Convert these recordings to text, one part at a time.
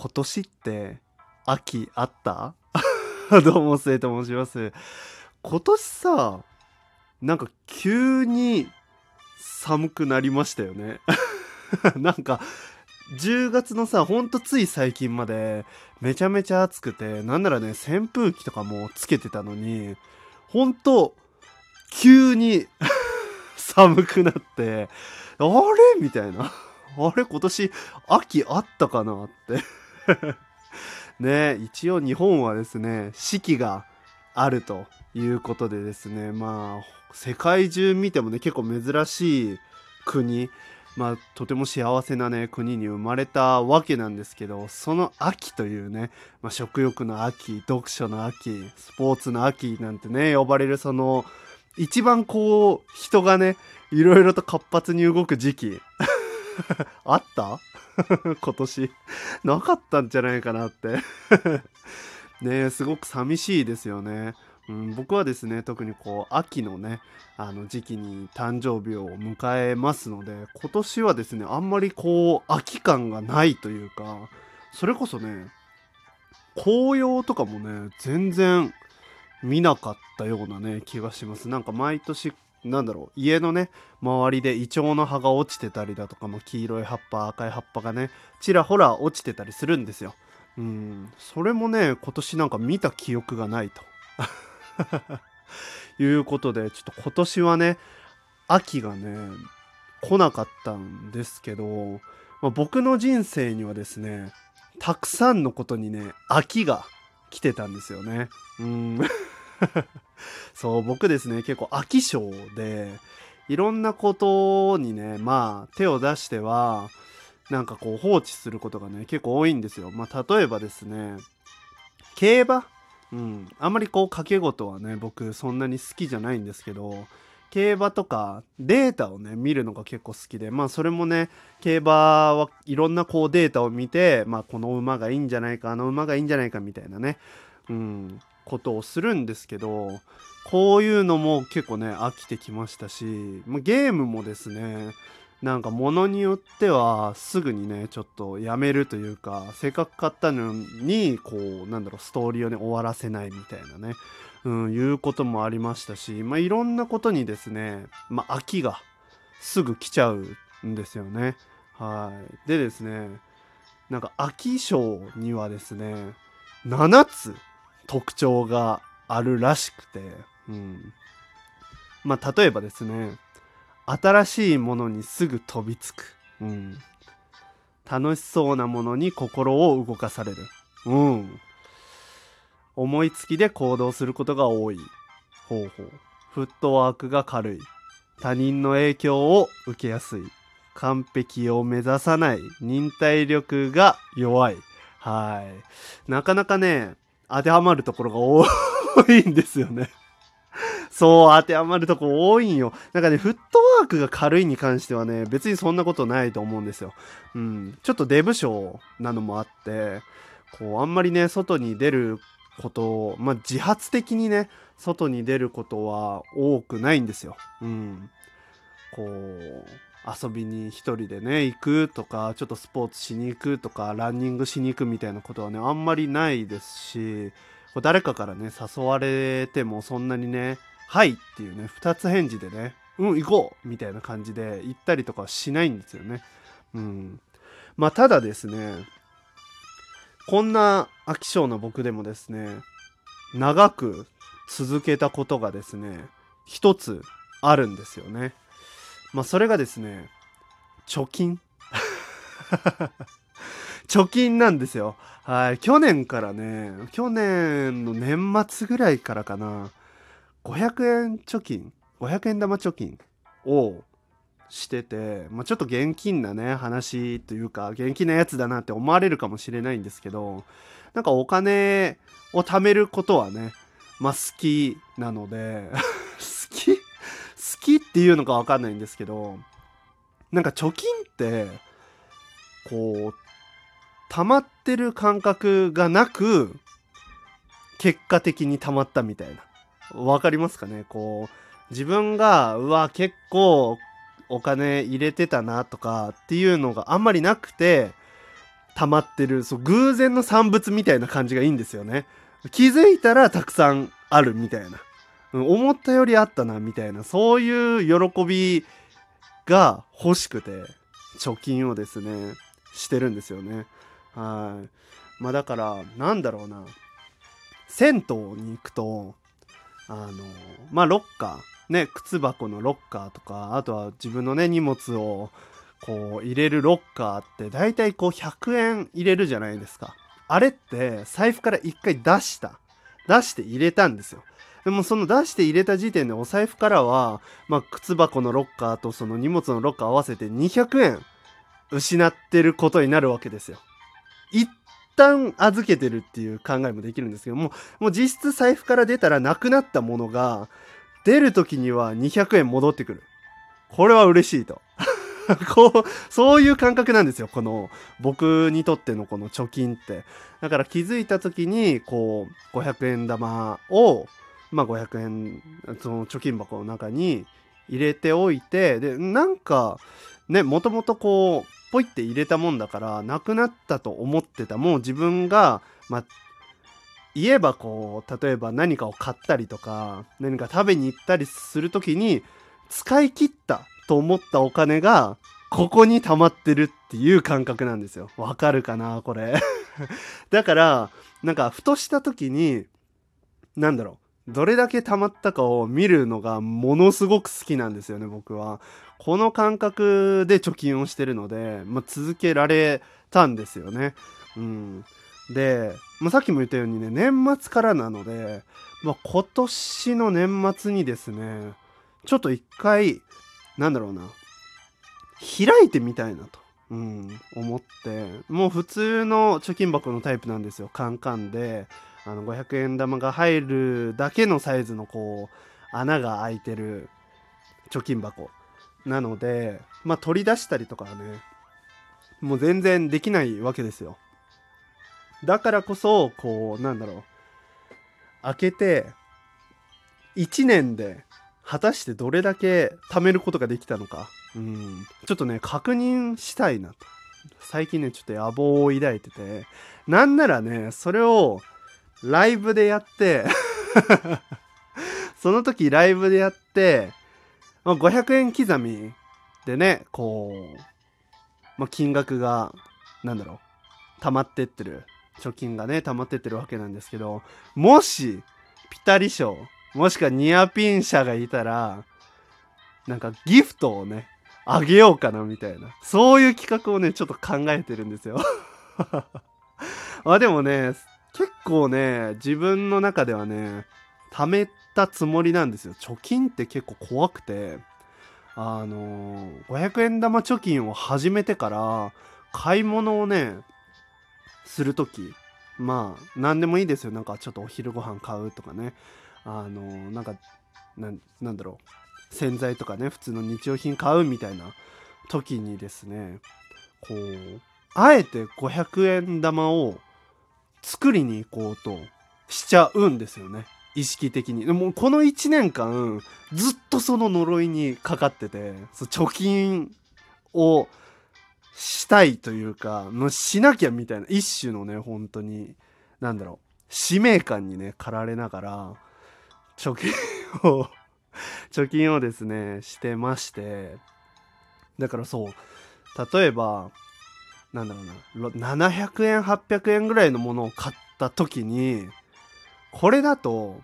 今年って秋あった？どうも、せいと申します。今年さ、なんか急に寒くなりましたよね。なんか、10月のさ、ほんとつい最近までめちゃめちゃ暑くて、なんならね、扇風機とかもつけてたのに、ほんと、急に 寒くなって、あれ？みたいな。あれ？今年秋あったかな？って。ね一応日本はですね、四季があるということでですね、まあ、世界中見てもね、結構珍しい国、まあ、とても幸せなね、国に生まれたわけなんですけど、その秋というね、まあ、食欲の秋、読書の秋、スポーツの秋なんてね、呼ばれるその、一番こう、人がね、いろいろと活発に動く時期。あった？今年。なかったんじゃないかなって。ねすごく寂しいですよね。うん、僕はですね、特にこう、秋のね、あの時期に誕生日を迎えますので、今年はですね、あんまりこう、秋感がないというか、それこそね、紅葉とかもね、全然見なかったようなね、気がします。なんか毎年、なんだろう、家のね、周りでイチョウの葉が落ちてたりだとかも、黄色い葉っぱ、赤い葉っぱがね、ちらほら落ちてたりするんですよ。うん、それもね、今年なんか見た記憶がないと。いうことで、ちょっと今年はね、秋がね、来なかったんですけど、まあ、僕の人生にはですね、たくさんのことにね、秋が来てたんですよね。うん。そう、僕ですね、結構飽き性で、いろんなことにね、まあ、手を出しては、なんかこう放置することがね、結構多いんですよ。まあ、例えばですね、競馬？うん。あんまりこう掛け事はね、僕そんなに好きじゃないんですけど、競馬とかデータをね、見るのが結構好きで、まあそれもね、競馬はいろんなこうデータを見て、まあこの馬がいいんじゃないか、あの馬がいいんじゃないかみたいなね、うん、ことをするんですけど、こういうのも結構ね、飽きてきましたし、ま、ゲームもですね、なんか物によってはすぐにねちょっとやめるというかせっかく買ったのにこうなんだろうストーリーをね終わらせないみたいなね、うん、いうこともありましたしまあいろんなことにですねまあ飽きがすぐ来ちゃうんですよね。はい。でですねなんか飽き性にはですね7つ特徴があるらしくてうんまあ例えばですね新しいものにすぐ飛びつく。うん。楽しそうなものに心を動かされる。うん。思いつきで行動することが多い。ほうほう。フットワークが軽い。他人の影響を受けやすい。完璧を目指さない。忍耐力が弱い。はい。なかなかね、当てはまるところが 多いんですよね。そう、当てはまるとこ多いんよ。なんかね、フットワークが軽いに関してはね、別にそんなことないと思うんですよ。うん。ちょっとデブ症なのもあって、こう、あんまりね、外に出ることを、まあ、自発的にね、外に出ることは多くないんですよ。うん。こう、遊びに一人でね、行くとか、ちょっとスポーツしに行くとか、ランニングしに行くみたいなことはね、あんまりないですし、誰かからね、誘われてもそんなにね、はいっていうね、二つ返事でね、うん、行こうみたいな感じで行ったりとかはしないんですよね。うん。まあ、ただですね、こんな飽き性な僕でもですね、長く続けたことがですね、一つあるんですよね。まあ、それがですね、貯金。貯金なんですよ。はい。去年からね、去年の年末ぐらいからかな、500円貯金、500円玉貯金をしてて、まあ、ちょっと現金なね、話というか、現金なやつだなって思われるかもしれないんですけど、なんかお金を貯めることはね、まあ好きなので、きっていうのかわかんないんですけど、なんか貯金って、こう、溜まってる感覚がなく、結果的に溜まったみたいな。わかりますかね？こう、自分が、うわ、結構お金入れてたなとかっていうのがあんまりなくて、溜まってる、そう、偶然の産物みたいな感じがいいんですよね。気づいたらたくさんあるみたいな。思ったよりあったな、みたいな、そういう喜びが欲しくて、貯金をですね、してるんですよね。はい。まあだから、なんだろうな。銭湯に行くと、あの、まあロッカー、ね、靴箱のロッカーとか、あとは自分のね、荷物をこう入れるロッカーって大体こう100円入れるじゃないですか。あれって財布から一回出した。出して入れたんですよ。でもその出して入れた時点でお財布からは、まあ、靴箱のロッカーとその荷物のロッカー合わせて200円失ってることになるわけですよ。一旦預けてるっていう考えもできるんですけども、もう実質財布から出たらなくなったものが、出る時には200円戻ってくる。これは嬉しいと。こう、そういう感覚なんですよ。この、僕にとってのこの貯金って。だから気づいた時に、こう、500円玉を、まあ500円、その貯金箱の中に入れておいて、で、なんか、ね、もともとこう、ポイって入れたもんだからなくなったと思ってたもう自分がまあ言えばこう例えば何かを買ったりとか何か食べに行ったりする時に使い切ったと思ったお金がここに溜まってるっていう感覚なんですよ。わかるかなこれ だからなんかふとした時に何だろうどれだけ溜まったかを見るのがものすごく好きなんですよね僕は。この感覚で貯金をしてるので、まあ、続けられたんですよね。うん、で、まあ、さっきも言ったようにね年末からなので、まあ、今年の年末にですねちょっと一回なんだろうな。開いてみたいなと、うん、思って。もう普通の貯金箱のタイプなんですよ。カンカンで。あの500円玉が入るだけのサイズのこう穴が開いてる貯金箱。なので、まあ取り出したりとかはね、もう全然できないわけですよ。だからこそ、こう、なんだろう。開けて、1年で果たしてどれだけ貯めることができたのか。うん。ちょっとね、確認したいなと。最近ね、ちょっと野望を抱いてて。なんならね、それをライブでやって その時ライブでやって、まあ、500円刻みでね、こう、まあ、金額が、なんだろう、溜まってってる、貯金がね、溜まってってるわけなんですけど、もし、ピタリ賞、もしくはニアピン社がいたら、なんかギフトをね、あげようかなみたいな。そういう企画をね、ちょっと考えてるんですよ まあ、でもね、結構ね、自分の中ではね、貯めたつもりなんですよ。貯金って結構怖くて、あのー、500円玉貯金を始めてから、買い物をね、する時まあ、何でもいいですよ。なんかちょっとお昼ご飯買うとかね。あの、なんか、ななんだろう。洗剤とかね、普通の日用品買うみたいな時にですね、こう、あえて500円玉を作りに行こうとしちゃうんですよね。意識的に。でもこの1年間、ずっとその呪いにかかってて、貯金をしたいというか、もうしなきゃみたいな、一種のね、本当に、なんだろう、使命感にね、駆られながら、貯金を貯金をですね、してまして、だからそう、例えば、なんだろうな、700円、800円ぐらいのものを買った時に、これだと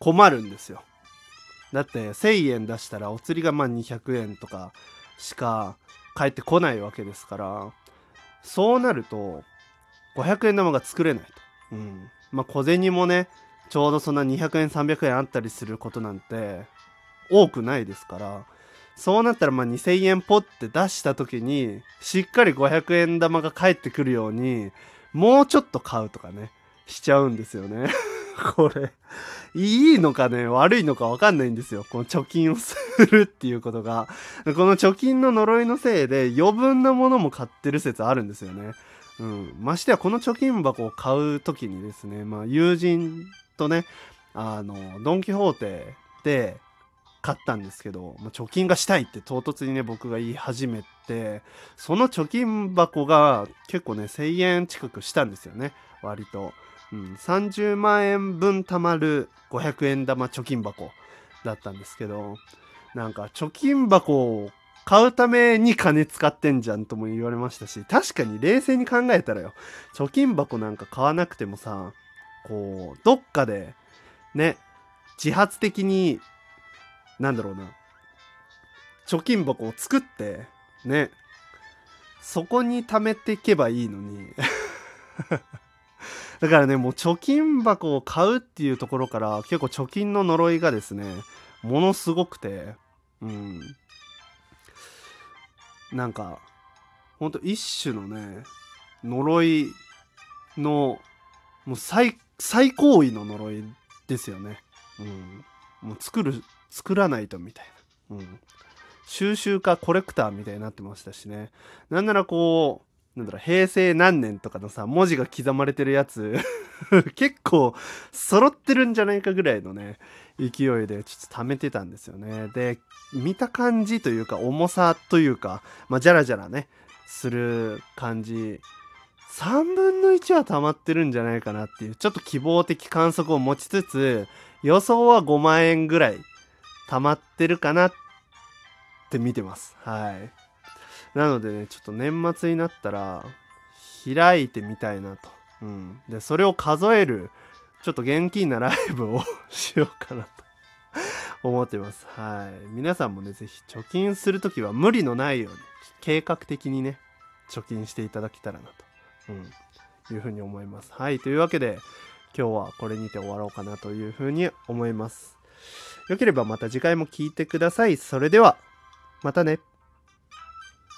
困るんですよ。だって1000円出したらお釣りがまあ200円とかしか返ってこないわけですからそうなると500円玉が作れないと。うん。まあ小銭もねちょうどそんな200円300円あったりすることなんて多くないですからそうなったらまあ2000円ポッて出した時にしっかり500円玉が返ってくるようにもうちょっと買うとかねしちゃうんですよね これ、いいのかね、悪いのかわかんないんですよ。この貯金をするっていうことが。この貯金の呪いのせいで余分なものも買ってる説あるんですよね。うん。ましてやこの貯金箱を買う時にですね、まあ友人とね、あの、ドン・キホーテで、買ったんですけど、もう貯金がしたいって唐突にね、僕が言い始めて、その貯金箱が結構ね、1000円近くしたんですよね、割と。うん、30万円分貯まる500円玉貯金箱だったんですけど、なんか貯金箱を買うために金使ってんじゃんとも言われましたし、確かに冷静に考えたらよ、貯金箱なんか買わなくてもさ、こう、どっかで、ね、自発的になんだろうな、貯金箱を作って、ね、そこに貯めていけばいいのに だからね、もう貯金箱を買うっていうところから結構貯金の呪いがですね、ものすごくて、うん。なんか、ほんと一種のね、呪いの、もう最、最高位の呪いですよね。うん。もう作る作らないとみたいな。うん。収集家コレクターみたいになってましたしね。なんならこう、なんだろう、平成何年とかのさ、文字が刻まれてるやつ 結構揃ってるんじゃないかぐらいのね、勢いでちょっと貯めてたんですよね。で、見た感じというか、重さというか、まあ、じゃらじゃらね、する感じ、3分の1は溜まってるんじゃないかなっていう、ちょっと希望的観測を持ちつつ、予想は5万円ぐらい溜まってるかなって見てます。はい。なのでね、ちょっと年末になったら、開いてみたいなと。うん。で、それを数える、ちょっと現金なライブをしようかなと 思ってます。はい。皆さんもね、ぜひ貯金するときは無理のないように、計画的にね、貯金していただけたらなと、うん、いうふうに思います。はい。というわけで、今日はこれにて終わろうかなというふうに思います。よければまた次回も聴いてください。それでは、またね。